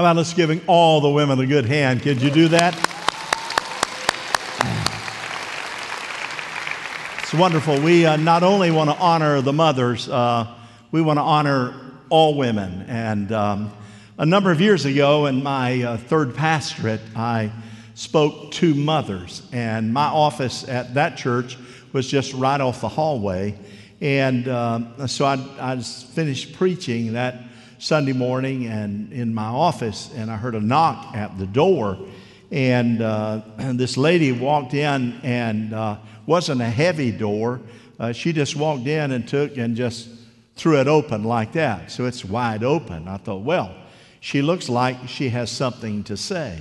How about let's giving all the women a good hand? Could you do that? It's wonderful. We uh, not only want to honor the mothers, uh, we want to honor all women. And um, a number of years ago, in my uh, third pastorate, I spoke to mothers. And my office at that church was just right off the hallway. And uh, so I, I finished preaching that Sunday morning and in my office, and I heard a knock at the door. And, uh, and this lady walked in, and uh, wasn't a heavy door. Uh, she just walked in and took and just threw it open like that. So it's wide open. I thought, well, she looks like she has something to say.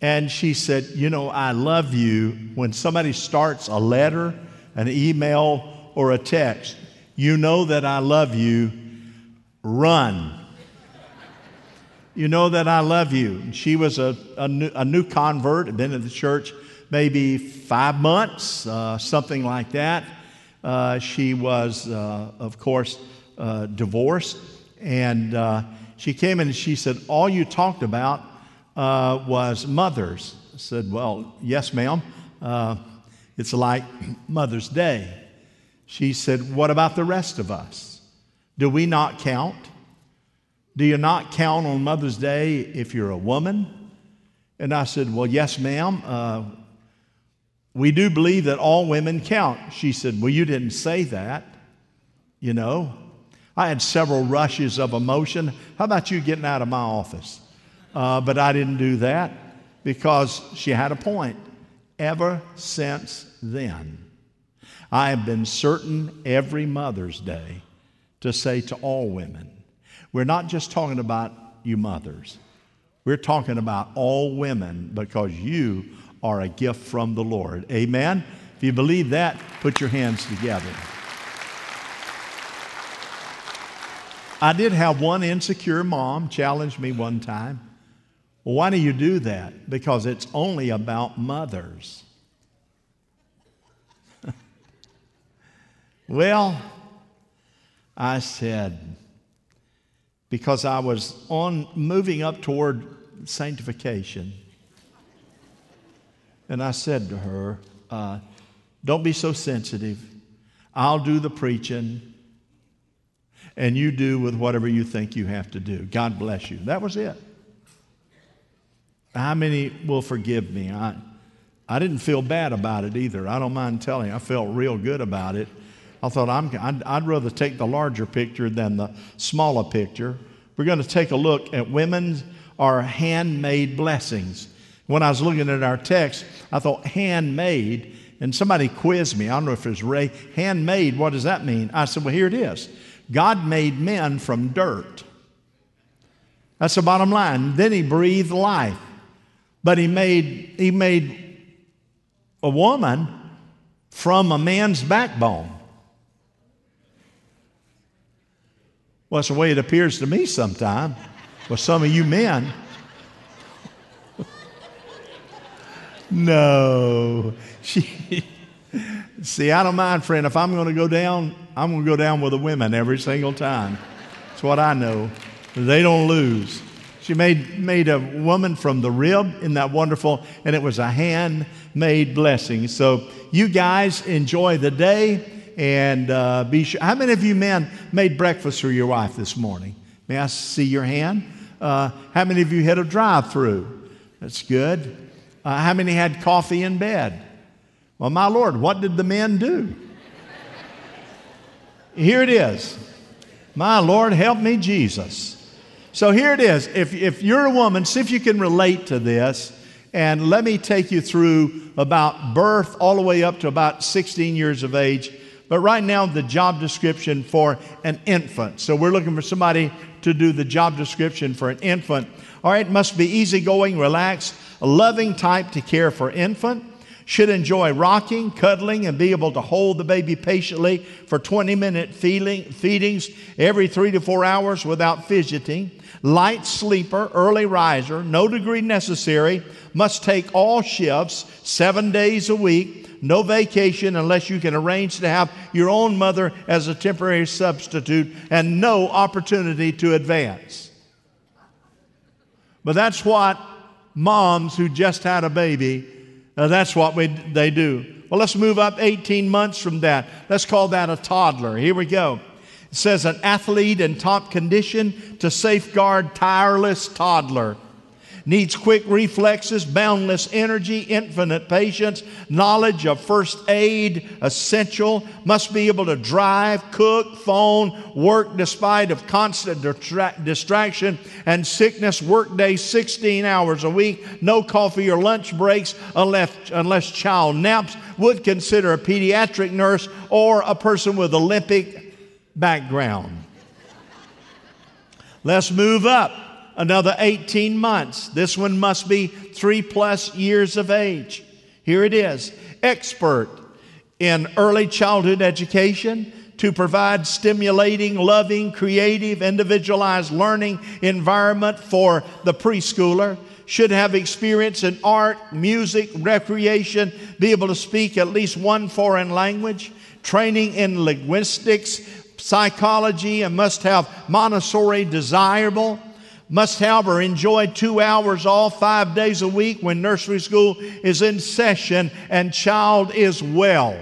And she said, You know, I love you. When somebody starts a letter, an email, or a text, you know that I love you. Run. You know that I love you. She was a, a, new, a new convert, had been in the church maybe five months, uh, something like that. Uh, she was, uh, of course, uh, divorced. And uh, she came in and she said, All you talked about uh, was mothers. I said, Well, yes, ma'am. it's like Mother's Day. She said, What about the rest of us? Do we not count? Do you not count on Mother's Day if you're a woman? And I said, Well, yes, ma'am. Uh, we do believe that all women count. She said, Well, you didn't say that. You know, I had several rushes of emotion. How about you getting out of my office? Uh, but I didn't do that because she had a point. Ever since then, I have been certain every Mother's Day to say to all women, we're not just talking about you mothers, we're talking about all women because you are a gift from the Lord. Amen? If you believe that, put your hands together. I did have one insecure mom challenge me one time. Well, why do you do that? Because it's only about mothers. well, I said, because I was on moving up toward sanctification. And I said to her, uh, Don't be so sensitive. I'll do the preaching, and you do with whatever you think you have to do. God bless you. That was it. How many will forgive me? I, I didn't feel bad about it either. I don't mind telling you, I felt real good about it. I thought I'm, I'd, I'd rather take the larger picture than the smaller picture. We're going to take a look at women's are handmade blessings. When I was looking at our text, I thought handmade, and somebody quizzed me. I don't know if it was Ray. Handmade, what does that mean? I said, well, here it is. God made men from dirt. That's the bottom line. Then he breathed life. But he made, he made a woman from a man's backbone. Well, that's the way it appears to me sometimes with some of you men. No. She, see, I don't mind, friend. If I'm going to go down, I'm going to go down with the women every single time. That's what I know. They don't lose. She made, made a woman from the rib. Isn't that wonderful? And it was a handmade blessing. So you guys enjoy the day and uh, be sure. How many of you men made breakfast for your wife this morning? May I see your hand? Uh, how many of you had a drive through? That's good. Uh, how many had coffee in bed? Well, my Lord, what did the men do? Here it is. My Lord, help me, Jesus. So here it is. If, if you're a woman, see if you can relate to this. And let me take you through about birth all the way up to about 16 years of age. But right now, the job description for an infant. So we're looking for somebody to do the job description for an infant. All right, must be easygoing, relaxed, a loving type to care for infant. Should enjoy rocking, cuddling, and be able to hold the baby patiently for 20 minute feeding, feedings every three to four hours without fidgeting. Light sleeper, early riser, no degree necessary. Must take all shifts seven days a week. No vacation unless you can arrange to have your own mother as a temporary substitute, and no opportunity to advance. But that's what moms who just had a baby, uh, that's what we, they do. Well, let's move up 18 months from that. Let's call that a toddler. Here we go. It says an athlete in top condition to safeguard tireless toddler needs quick reflexes, boundless energy, infinite patience, knowledge of first aid, essential, must be able to drive, cook, phone, work despite of constant distraction and sickness, work days 16 hours a week, no coffee or lunch breaks unless, unless child naps, would consider a pediatric nurse or a person with Olympic background. Let's move up another 18 months. This one must be three plus years of age. Here it is expert in early childhood education to provide stimulating, loving, creative, individualized learning environment for the preschooler. Should have experience in art, music, recreation, be able to speak at least one foreign language, training in linguistics, psychology, and must have Montessori desirable must have or enjoy two hours off five days a week when nursery school is in session and child is well.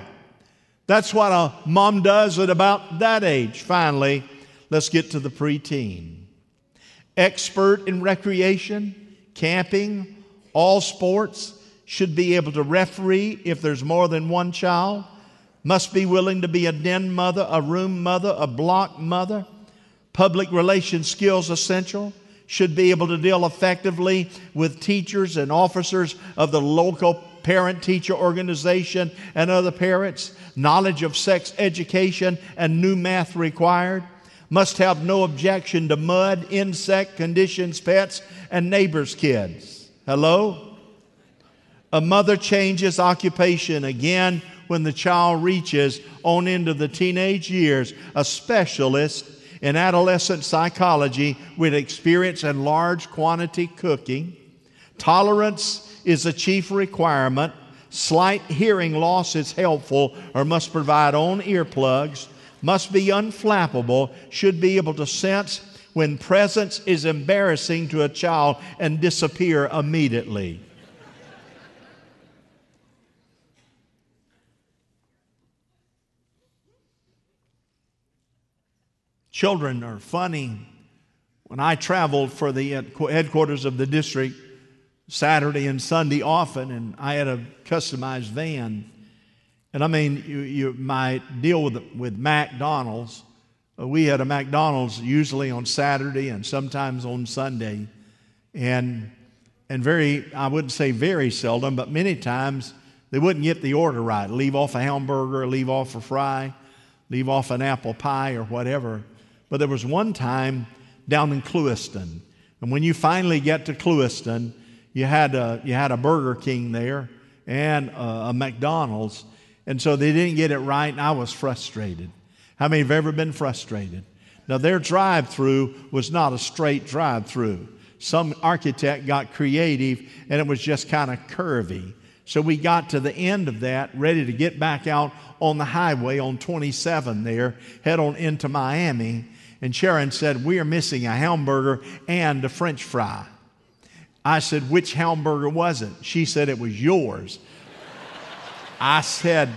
That's what a mom does at about that age. Finally, let's get to the preteen. Expert in recreation, camping, all sports, should be able to referee if there's more than one child, must be willing to be a den mother, a room mother, a block mother, public relations skills essential should be able to deal effectively with teachers and officers of the local parent teacher organization and other parents, knowledge of sex education and new math required, must have no objection to mud, insect conditions, pets, and neighbors' kids. Hello? A mother changes occupation again when the child reaches on into the teenage years, a specialist in adolescent psychology with experience in large quantity cooking. Tolerance is a chief requirement. Slight hearing loss is helpful or must provide own earplugs. Must be unflappable, should be able to sense when presence is embarrassing to a child and disappear immediately. Children are funny. When I traveled for the headquarters of the district Saturday and Sunday often, and I had a customized van. And I mean, you, you might deal with, with McDonald's. Uh, we had a McDonald's usually on Saturday and sometimes on Sunday. And, and very, I wouldn't say very seldom, but many times they wouldn't get the order right. Leave off a hamburger, leave off a fry, leave off an apple pie or whatever. But there was one time down in Clewiston, and when you finally get to Clewiston, you had a, you had a Burger King there and a, a McDonald's, and so they didn't get it right, and I was frustrated. How many have ever been frustrated? Now, their drive through was not a straight drive through. Some architect got creative, and it was just kind of curvy. So we got to the end of that, ready to get back out on the highway on 27 there, head on into Miami. And Sharon said, We are missing a hamburger and a french fry. I said, Which hamburger was it? She said, It was yours. I said,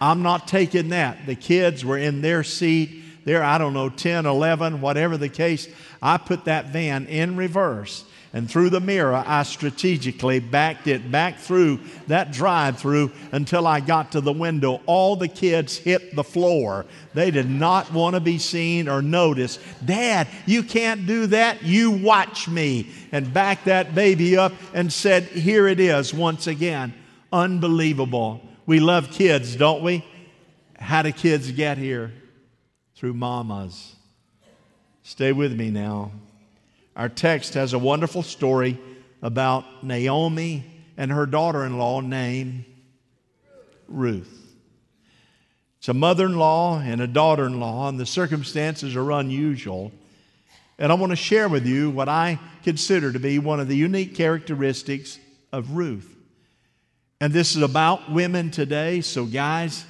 I'm not taking that. The kids were in their seat. They're, I don't know, 10, 11, whatever the case. I put that van in reverse and through the mirror, I strategically backed it back through that drive through until I got to the window. All the kids hit the floor. They did not want to be seen or noticed. Dad, you can't do that. You watch me. And backed that baby up and said, Here it is once again. Unbelievable. We love kids, don't we? How do kids get here? Through mamas. Stay with me now. Our text has a wonderful story about Naomi and her daughter in law named Ruth. It's a mother in law and a daughter in law, and the circumstances are unusual. And I want to share with you what I consider to be one of the unique characteristics of Ruth. And this is about women today, so guys,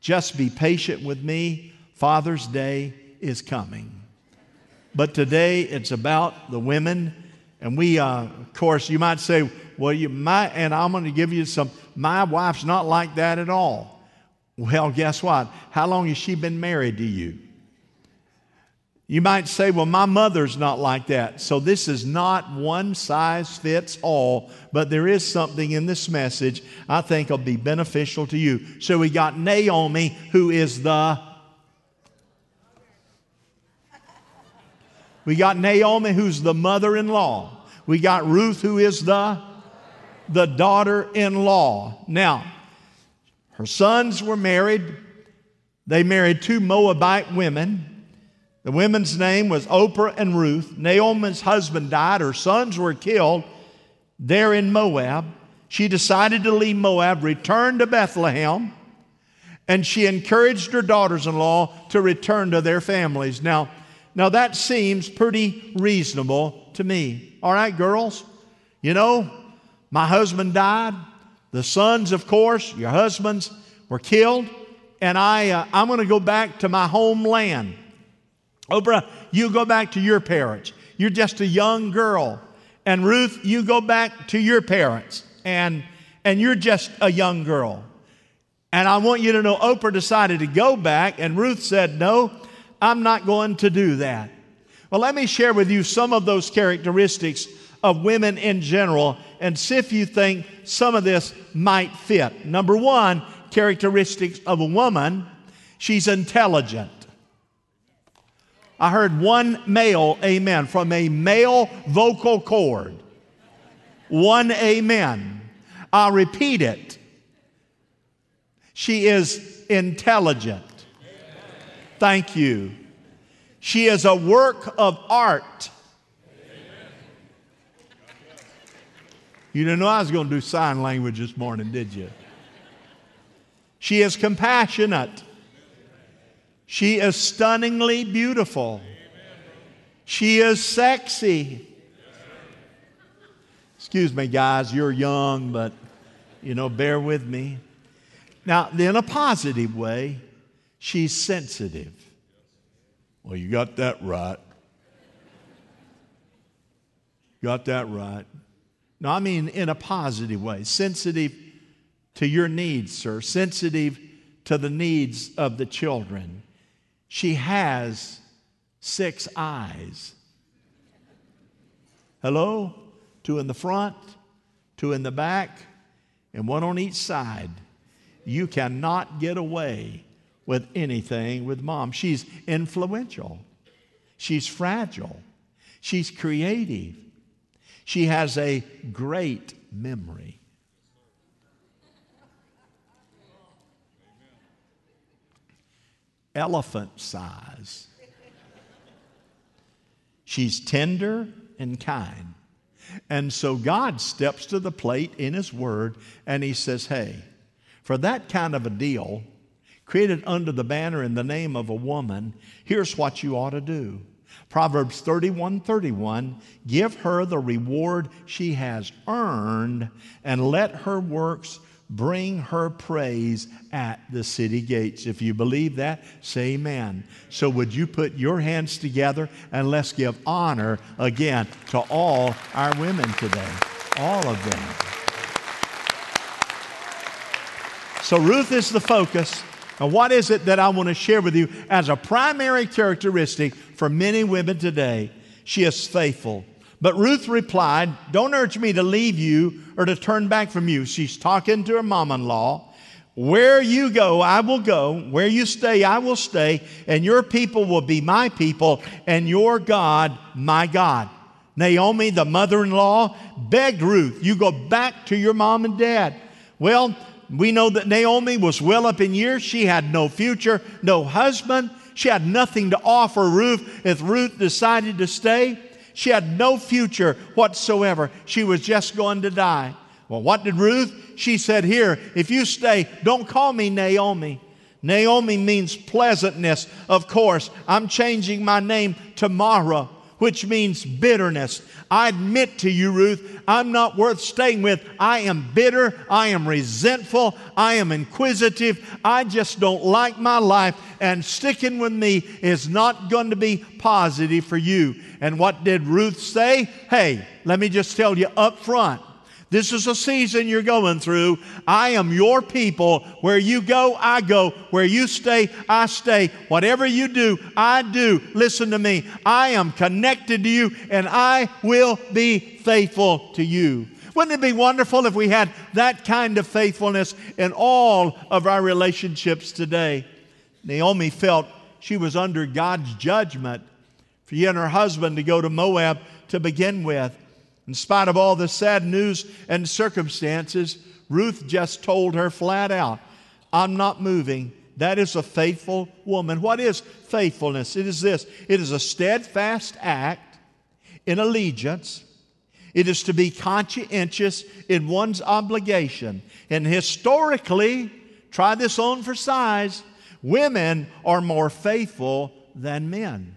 just be patient with me. Father's Day is coming. But today it's about the women And we, uh, of course, you might say, well, you might, and I'm going to give you some, my wife's not like that at all. Well, guess what? How long has she been married to you? You might say, well, my mother's not like that. So this is not one size fits all, but there is something in this message I think will be beneficial to you. So we got Naomi, who is the. We got Naomi, who's the mother in law. We got Ruth, who is the, the daughter in law. Now, her sons were married. They married two Moabite women. The women's name was Oprah and Ruth. Naomi's husband died, her sons were killed there in Moab. She decided to leave Moab, return to Bethlehem, and she encouraged her daughters in law to return to their families. Now, now that seems pretty reasonable to me. All right, girls, you know, my husband died. The sons, of course, your husbands, were killed, and I, uh, I'm going to go back to my homeland. Oprah, you go back to your parents. You're just a young girl. And Ruth, you go back to your parents. And, and you're just a young girl. And I want you to know Oprah decided to go back, and Ruth said, No, I'm not going to do that. Well, let me share with you some of those characteristics of women in general and see if you think some of this might fit. Number one, characteristics of a woman she's intelligent. I heard one male amen from a male vocal cord. One amen. I'll repeat it. She is intelligent. Thank you. She is a work of art. You didn't know I was going to do sign language this morning, did you? She is compassionate. She is stunningly beautiful. She is sexy. Excuse me, guys, you're young, but you know, bear with me. Now, in a positive way, she's sensitive. Well, you got that right. Got that right. No, I mean in a positive way. Sensitive to your needs, sir. Sensitive to the needs of the children. She has six eyes. Hello? Two in the front, two in the back, and one on each side. You cannot get away with anything with mom. She's influential, she's fragile, she's creative, she has a great memory. elephant size. She's tender and kind. And so God steps to the plate in His Word and He says, Hey, for that kind of a deal, created under the banner in the name of a woman, here's what you ought to do. Proverbs 31 31, give her the reward she has earned and let her works bring her praise at the city gates. If you believe that, say amen. So, would you put your hands together and let's give honor again to all our women today? All of them. So, Ruth is the focus. Now, what is it that I want to share with you as a primary characteristic for many women today? She is faithful. But Ruth replied, Don't urge me to leave you or to turn back from you. She's talking to her mom in law. Where you go, I will go. Where you stay, I will stay. And your people will be my people, and your God, my God. Naomi, the mother in law, begged Ruth, You go back to your mom and dad. Well, we know that Naomi was well up in years. She had no future, no husband. She had nothing to offer Ruth if Ruth decided to stay. She had no future whatsoever. She was just going to die. Well, what did Ruth? She said, Here, if you stay, don't call me Naomi. Naomi means pleasantness. Of course, I'm changing my name tomorrow. Which means bitterness. I admit to you, Ruth, I'm not worth staying with. I am bitter. I am resentful. I am inquisitive. I just don't like my life, and sticking with me is not going to be positive for you. And what did Ruth say? Hey, let me just tell you up front this is a season you're going through. I am your people. Where you go, I go. Where you stay, I stay. Whatever you do, I do. Listen to me. I am connected to you and I will be faithful to you. Wouldn't it be wonderful if we had that kind of faithfulness in all of our relationships today? Naomi felt she was under God's judgment for you and her husband to go to Moab to begin with. In spite of all the sad news and circumstances, Ruth just told her flat out, I'm not moving. That is a faithful woman. What is faithfulness? It is this it is a steadfast act in allegiance. It is to be conscientious in one's obligation. And historically, try this on for size, women are more faithful than men.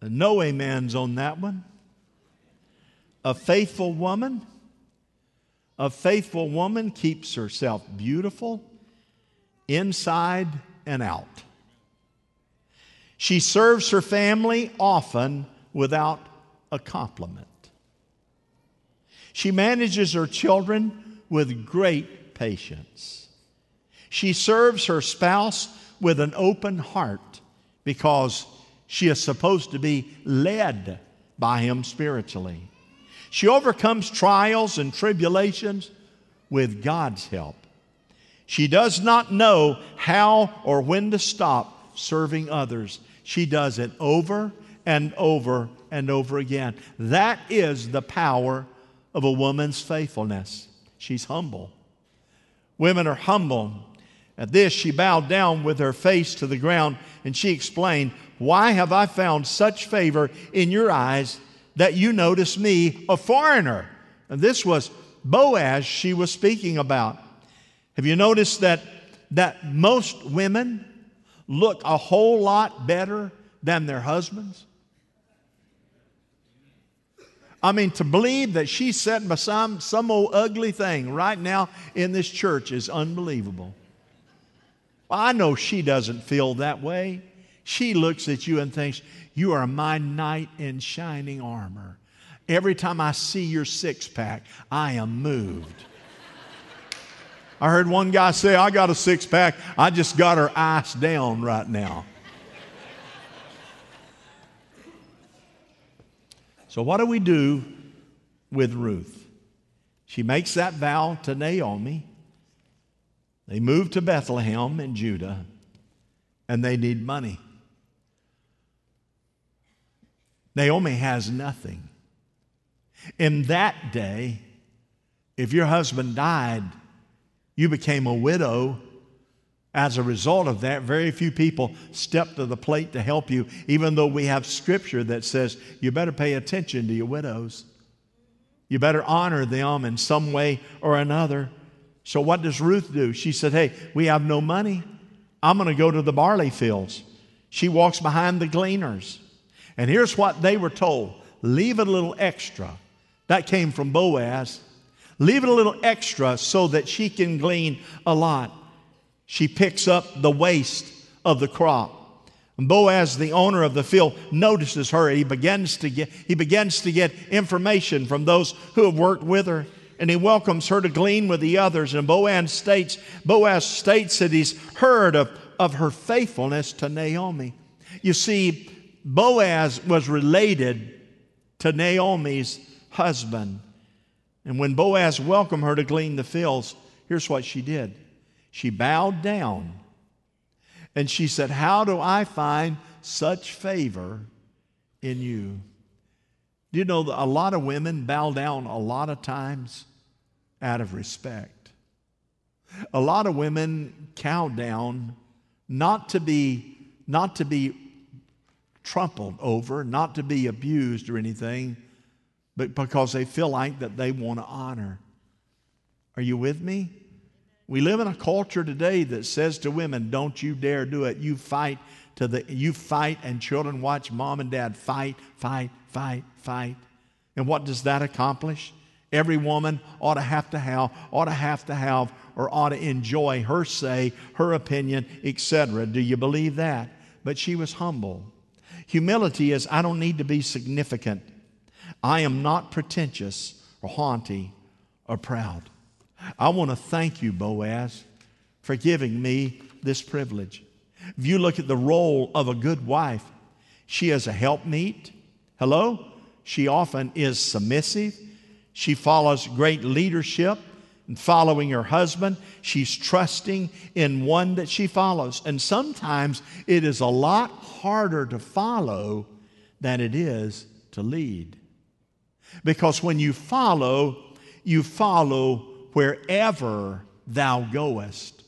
No amens on that one. A faithful woman, a faithful woman keeps herself beautiful inside and out. She serves her family often without a compliment. She manages her children with great patience. She serves her spouse with an open heart because she is supposed to be led by Him spiritually. She overcomes trials and tribulations with God's help. She does not know how or when to stop serving others. She does it over and over and over again. That is the power of a woman's faithfulness. She's humble. Women are humble. At this, she bowed down with her face to the ground and she explained, why have I found such favor in your eyes that you notice me, a foreigner? And this was Boaz she was speaking about. Have you noticed that, that most women look a whole lot better than their husbands? I mean, to believe that she's sitting by some, some old ugly thing right now in this church is unbelievable. Well, I know she doesn't feel that way. She looks at you and thinks, You are my knight in shining armor. Every time I see your six pack, I am moved. I heard one guy say, I got a six pack. I just got her ice down right now. So, what do we do with Ruth? She makes that vow to Naomi. They move to Bethlehem in Judah, and they need money. Naomi has nothing. In that day, if your husband died, you became a widow. As a result of that, very few people step to the plate to help you, even though we have scripture that says you better pay attention to your widows. You better honor them in some way or another. So, what does Ruth do? She said, Hey, we have no money. I'm going to go to the barley fields. She walks behind the gleaners. And here's what they were told leave it a little extra. That came from Boaz. Leave it a little extra so that she can glean a lot. She picks up the waste of the crop. And Boaz, the owner of the field, notices her. He begins to get, he begins to get information from those who have worked with her. And he welcomes her to glean with the others. And Boaz states, Boaz states that he's heard of, of her faithfulness to Naomi. You see, Boaz was related to Naomi's husband. And when Boaz welcomed her to glean the fields, here's what she did she bowed down and she said, How do I find such favor in you? Do you know that a lot of women bow down a lot of times out of respect? A lot of women cow down not to be not to be trampled over, not to be abused or anything, but because they feel like that they want to honor. Are you with me? We live in a culture today that says to women, don't you dare do it. You fight to the you fight and children watch mom and dad fight, fight, fight, fight. And what does that accomplish? Every woman ought to have to have, ought to have to have, or ought to enjoy her say, her opinion, etc. Do you believe that? But she was humble. Humility is I don't need to be significant. I am not pretentious or haughty or proud. I want to thank you, Boaz, for giving me this privilege. If you look at the role of a good wife, she is a helpmeet. Hello? She often is submissive. She follows great leadership and following her husband. She's trusting in one that she follows. And sometimes it is a lot harder to follow than it is to lead. Because when you follow, you follow wherever thou goest.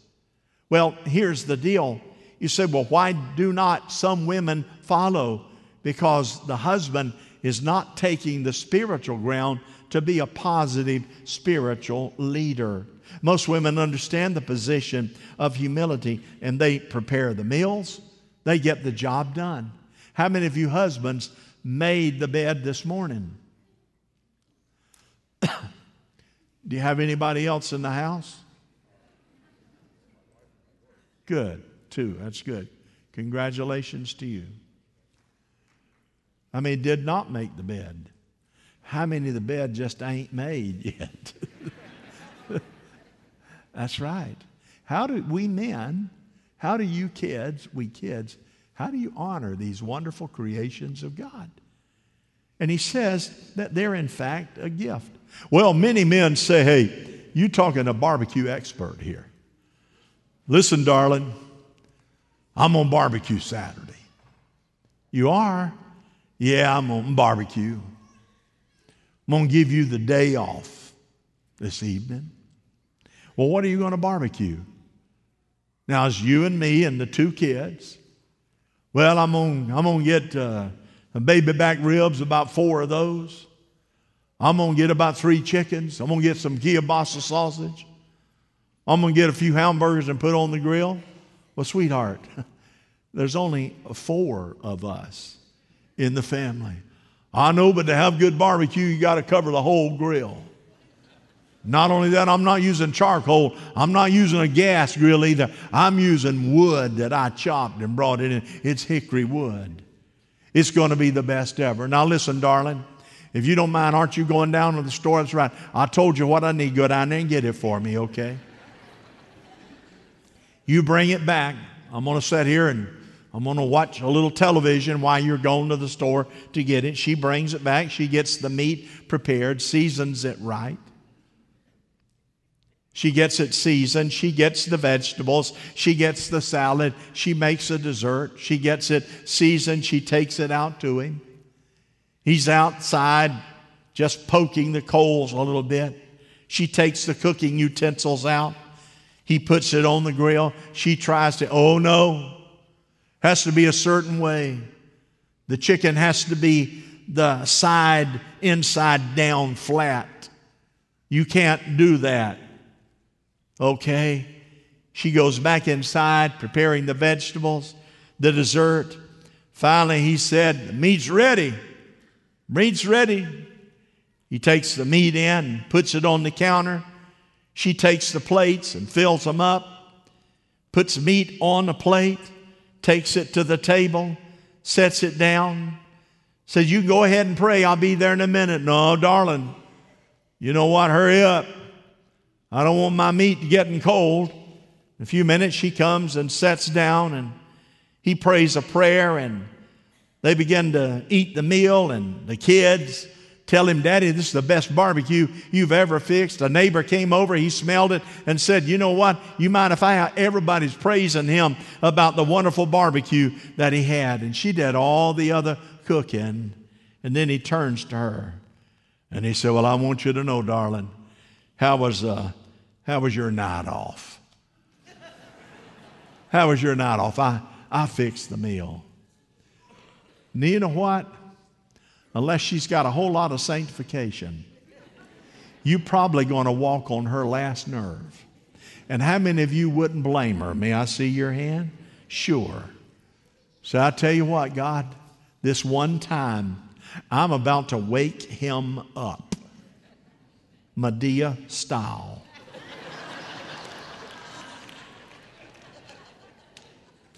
Well, here's the deal. You say, well, why do not some women follow? Because the husband is not taking the spiritual ground to be a positive spiritual leader. Most women understand the position of humility and they prepare the meals, they get the job done. How many of you husbands made the bed this morning? Do you have anybody else in the house? Good, two. That's good. Congratulations to you. I mean, did not make the bed. How many of the bed just ain't made yet? That's right. How do we men, how do you kids, we kids, how do you honor these wonderful creations of God? And he says that they're in fact a gift. Well, many men say, hey, you're talking a barbecue expert here. Listen, darling, I'm on barbecue Saturday. You are? Yeah, I'm on barbecue. I'm going to give you the day off this evening. Well, what are you going to barbecue? Now, it's you and me and the two kids. Well, I'm going I'm to get uh, baby back ribs, about four of those. I'm going to get about three chickens. I'm going to get some kielbasa sausage. I'm going to get a few hamburgers and put on the grill. Well, sweetheart, there's only four of us in the family. I know, but to have good barbecue, you got to cover the whole grill. Not only that, I'm not using charcoal. I'm not using a gas grill either. I'm using wood that I chopped and brought in. It's hickory wood. It's going to be the best ever. Now, listen, darling. If you don't mind, aren't you going down to the store? That's right. I told you what I need. Go down there and get it for me, okay? You bring it back. I'm going to sit here and I'm going to watch a little television while you're going to the store to get it. She brings it back. She gets the meat prepared, seasons it right. She gets it seasoned. She gets the vegetables. She gets the salad. She makes a dessert. She gets it seasoned. She takes it out to him. He's outside just poking the coals a little bit. She takes the cooking utensils out. He puts it on the grill. She tries to, oh no, has to be a certain way. The chicken has to be the side inside down flat. You can't do that. Okay? She goes back inside preparing the vegetables, the dessert. Finally, he said, The meat's ready. Meat's ready. He takes the meat in and puts it on the counter. She takes the plates and fills them up, puts meat on the plate, takes it to the table, sets it down, says, You go ahead and pray. I'll be there in a minute. No, darling, you know what? Hurry up. I don't want my meat getting cold. In a few minutes, she comes and sets down, and he prays a prayer, and they begin to eat the meal, and the kids tell him, Daddy, this is the best barbecue you've ever fixed. A neighbor came over, he smelled it, and said, You know what? You mind if I, everybody's praising him about the wonderful barbecue that he had. And she did all the other cooking. And then he turns to her and he said, Well, I want you to know, darling, how was, uh, how was your night off? How was your night off? I, I fixed the meal. And you know what? Unless she's got a whole lot of sanctification, you're probably going to walk on her last nerve. And how many of you wouldn't blame her? May I see your hand? Sure. So I tell you what, God, this one time, I'm about to wake him up. Madea style.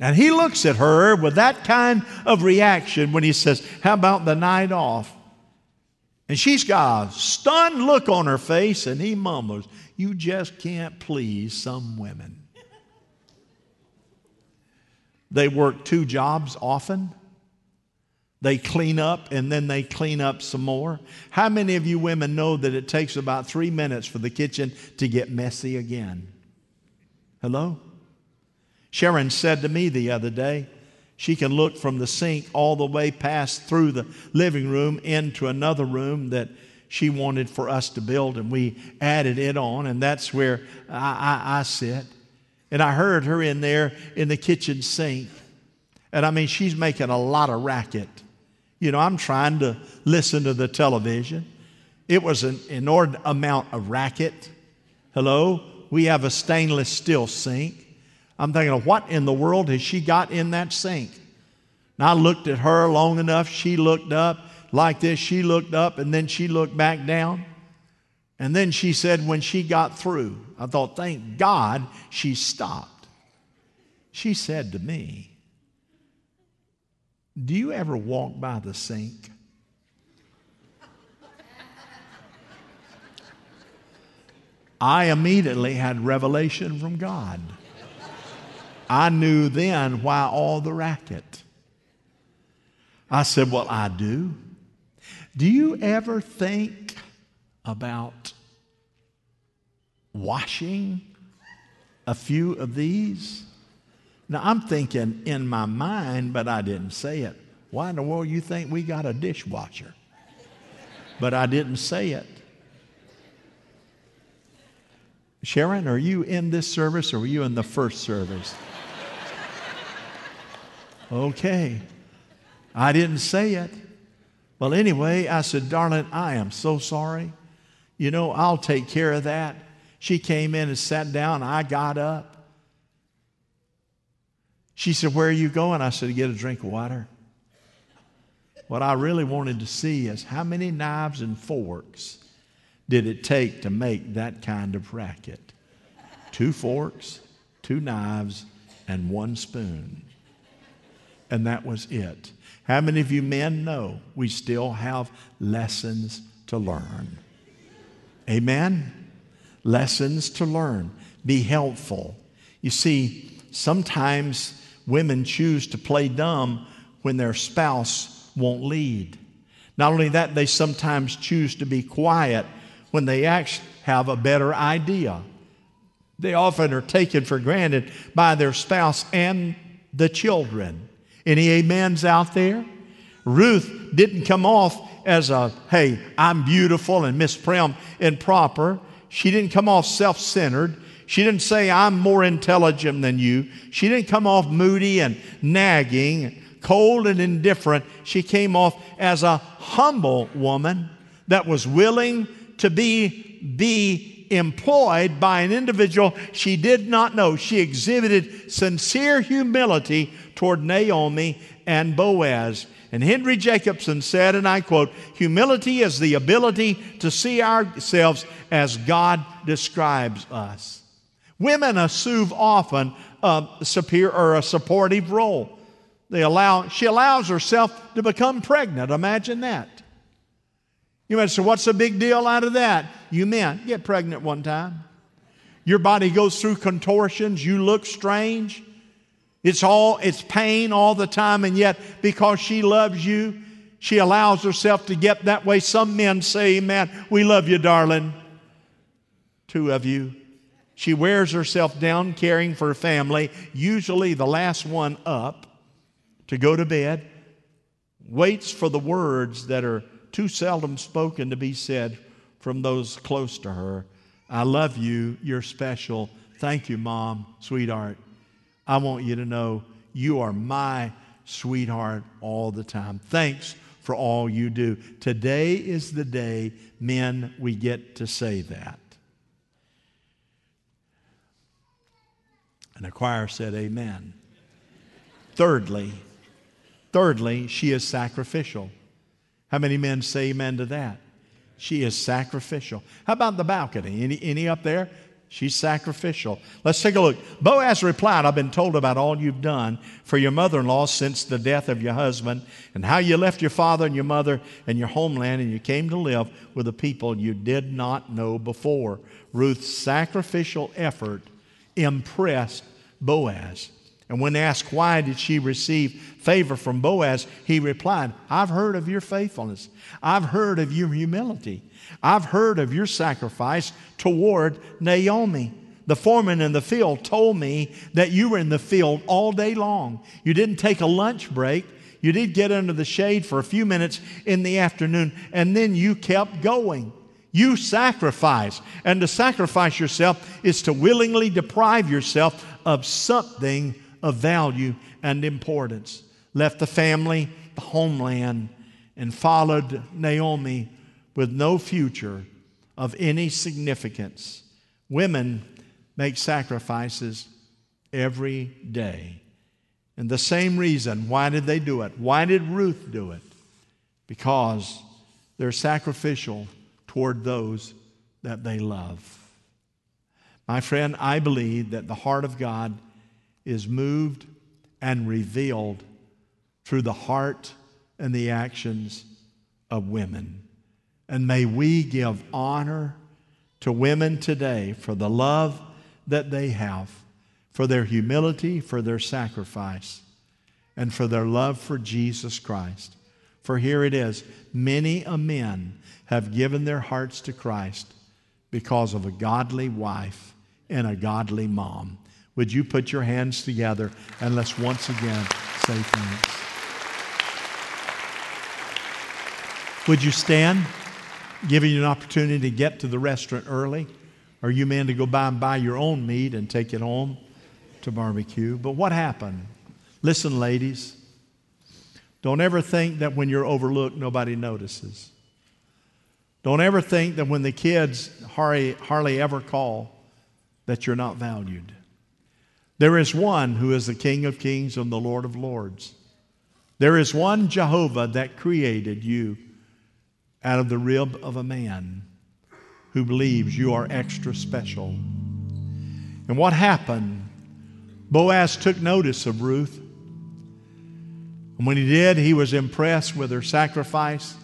And he looks at her with that kind of reaction when he says, How about the night off? And she's got a stunned look on her face, and he mumbles, You just can't please some women. They work two jobs often. They clean up and then they clean up some more. How many of you women know that it takes about three minutes for the kitchen to get messy again? Hello? Sharon said to me the other day, she can look from the sink all the way past through the living room into another room that she wanted for us to build, and we added it on, and that's where I, I, I sit. And I heard her in there in the kitchen sink. And I mean, she's making a lot of racket. You know, I'm trying to listen to the television. It was an inordinate amount of racket. Hello? We have a stainless steel sink. I'm thinking, what in the world has she got in that sink? And I looked at her long enough. She looked up like this. She looked up and then she looked back down. And then she said, when she got through, I thought, thank God she stopped. She said to me, Do you ever walk by the sink? I immediately had revelation from God. I knew then why all the racket. I said, Well, I do. Do you ever think about washing a few of these? Now, I'm thinking in my mind, but I didn't say it. Why in the world you think we got a dishwasher? But I didn't say it. Sharon, are you in this service or were you in the first service? Okay. I didn't say it. Well, anyway, I said, Darling, I am so sorry. You know, I'll take care of that. She came in and sat down. I got up. She said, Where are you going? I said, get a drink of water. What I really wanted to see is how many knives and forks did it take to make that kind of racket? Two forks, two knives, and one spoon and that was it. How many of you men know we still have lessons to learn? Amen? Lessons to learn. Be helpful. You see, sometimes women choose to play dumb when their spouse won't lead. Not only that, they sometimes choose to be quiet when they actually have a better idea. They often are taken for granted by their spouse and the children. Any amens out there? Ruth didn't come off as a, hey, I'm beautiful and Miss Prim and proper. She didn't come off self centered. She didn't say, I'm more intelligent than you. She didn't come off moody and nagging, cold and indifferent. She came off as a humble woman that was willing to be, be employed by an individual she did not know. She exhibited sincere humility toward Naomi and Boaz. And Henry Jacobson said, and I quote, humility is the ability to see ourselves as God describes us. Women assume often a superior or a supportive role. They allow, she allows herself to become pregnant. Imagine that. You might say, what's the big deal out of that? You men get pregnant one time. Your body goes through contortions. You look strange. It's all, it's pain all the time, and yet because she loves you, she allows herself to get that way. Some men say, Amen, we love you, darling. Two of you. She wears herself down caring for her family, usually the last one up to go to bed, waits for the words that are too seldom spoken to be said from those close to her. I love you. You're special. Thank you, Mom, sweetheart. I want you to know you are my sweetheart all the time. Thanks for all you do. Today is the day, men, we get to say that. And the choir said, Amen. Thirdly, thirdly, she is sacrificial. How many men say amen to that? She is sacrificial. How about the balcony? Any, any up there? She's sacrificial. Let's take a look. Boaz replied, I've been told about all you've done for your mother in law since the death of your husband, and how you left your father and your mother and your homeland, and you came to live with a people you did not know before. Ruth's sacrificial effort impressed Boaz. And when asked why did she receive favor from Boaz, he replied, I've heard of your faithfulness. I've heard of your humility. I've heard of your sacrifice toward Naomi. The foreman in the field told me that you were in the field all day long. You didn't take a lunch break. You did get under the shade for a few minutes in the afternoon, and then you kept going. You sacrifice. And to sacrifice yourself is to willingly deprive yourself of something of value and importance. Left the family, the homeland, and followed Naomi with no future of any significance. Women make sacrifices every day. And the same reason, why did they do it? Why did Ruth do it? Because they're sacrificial toward those that they love. My friend, I believe that the heart of God is moved and revealed through the heart and the actions of women. And may we give honor to women today for the love that they have, for their humility, for their sacrifice, and for their love for Jesus Christ. For here it is many a men have given their hearts to Christ because of a godly wife and a godly mom. Would you put your hands together and let's once again say thanks? Would you stand? giving you an opportunity to get to the restaurant early, or you men to go by and buy your own meat and take it home to barbecue. But what happened? Listen, ladies, don't ever think that when you're overlooked, nobody notices. Don't ever think that when the kids hardly, hardly ever call, that you're not valued. There is one who is the King of kings and the Lord of lords. There is one Jehovah that created you out of the rib of a man who believes you are extra special. And what happened? Boaz took notice of Ruth. And when he did, he was impressed with her sacrifice,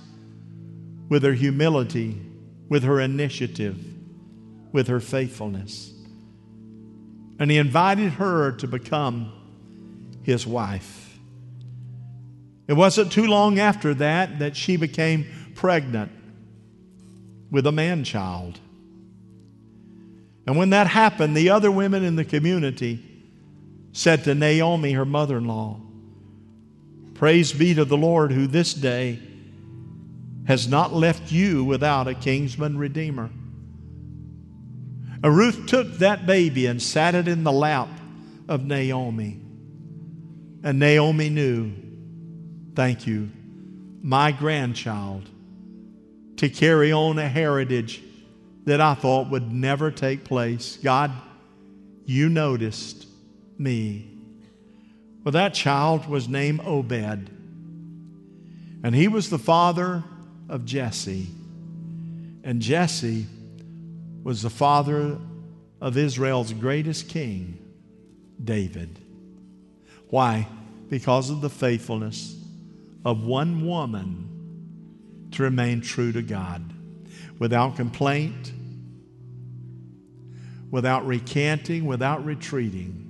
with her humility, with her initiative, with her faithfulness. And he invited her to become his wife. It wasn't too long after that that she became pregnant with a man child. And when that happened, the other women in the community said to Naomi, her mother in law, Praise be to the Lord who this day has not left you without a kinsman redeemer. And Ruth took that baby and sat it in the lap of Naomi. And Naomi knew, thank you, my grandchild to carry on a heritage that I thought would never take place. God, you noticed me. Well, that child was named Obed, and he was the father of Jesse. And Jesse was the father of Israel's greatest king, David. Why? Because of the faithfulness of one woman to remain true to God without complaint, without recanting, without retreating.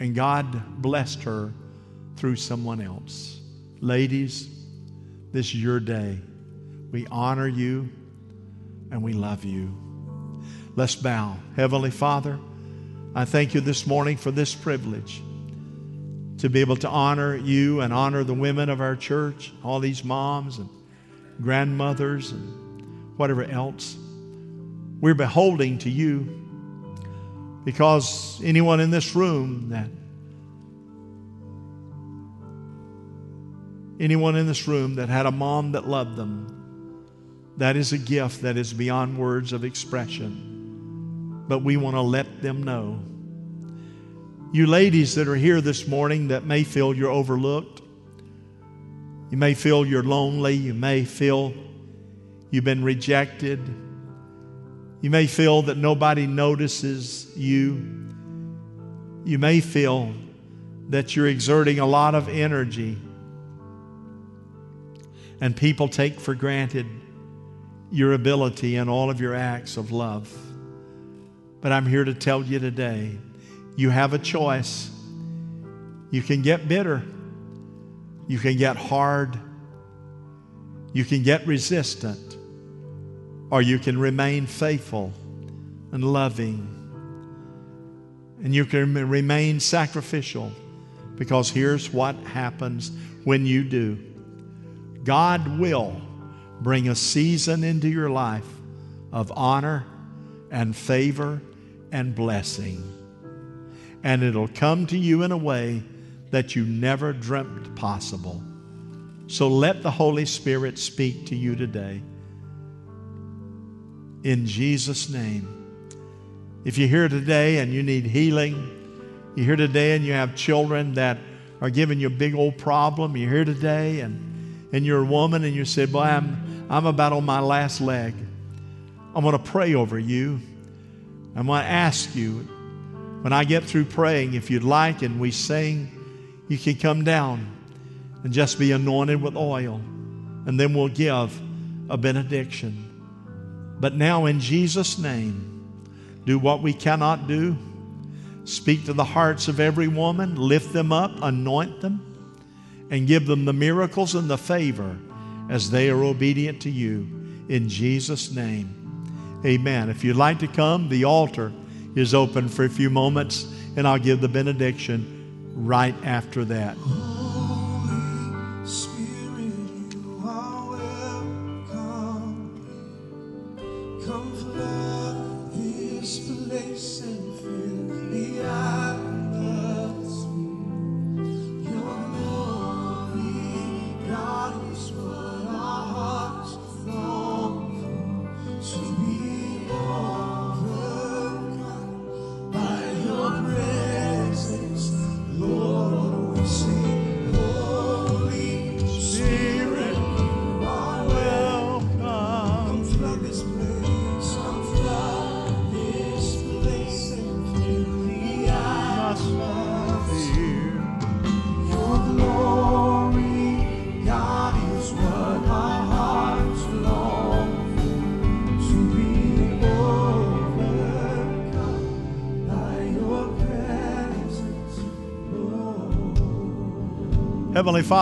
And God blessed her through someone else. Ladies, this is your day. We honor you and we love you. Let's bow. Heavenly Father, I thank you this morning for this privilege to be able to honor you and honor the women of our church, all these moms and grandmothers and whatever else. We're beholding to you because anyone in this room that anyone in this room that had a mom that loved them, that is a gift that is beyond words of expression. But we want to let them know You ladies that are here this morning that may feel you're overlooked, you may feel you're lonely, you may feel you've been rejected, you may feel that nobody notices you, you may feel that you're exerting a lot of energy and people take for granted your ability and all of your acts of love. But I'm here to tell you today you have a choice. You can get bitter, you can get hard, you can get resistant, or you can remain faithful and loving. And you can remain sacrificial because here's what happens when you do God will bring a season into your life of honor and favor and blessing. And it'll come to you in a way that you never dreamt possible. So let the Holy Spirit speak to you today. In Jesus' name. If you're here today and you need healing, you're here today and you have children that are giving you a big old problem, you're here today and, and you're a woman and you said, Boy, I'm, I'm about on my last leg. I'm going to pray over you. I'm going to ask you, when I get through praying, if you'd like and we sing, you can come down and just be anointed with oil. And then we'll give a benediction. But now, in Jesus' name, do what we cannot do. Speak to the hearts of every woman, lift them up, anoint them, and give them the miracles and the favor as they are obedient to you. In Jesus' name, amen. If you'd like to come, the altar is open for a few moments, and I'll give the benediction right after that.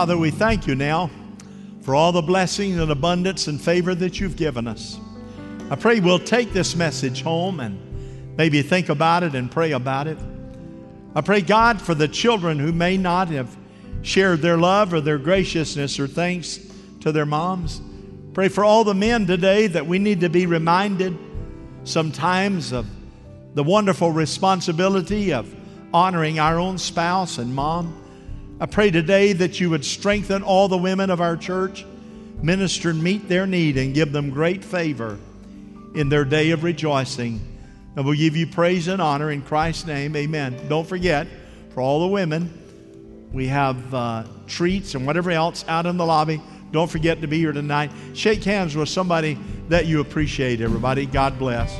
Father, we thank you now for all the blessings and abundance and favor that you've given us. I pray we'll take this message home and maybe think about it and pray about it. I pray, God, for the children who may not have shared their love or their graciousness or thanks to their moms. Pray for all the men today that we need to be reminded sometimes of the wonderful responsibility of honoring our own spouse and mom. I pray today that you would strengthen all the women of our church, minister and meet their need, and give them great favor in their day of rejoicing. And we'll give you praise and honor in Christ's name. Amen. Don't forget, for all the women, we have uh, treats and whatever else out in the lobby. Don't forget to be here tonight. Shake hands with somebody that you appreciate, everybody. God bless.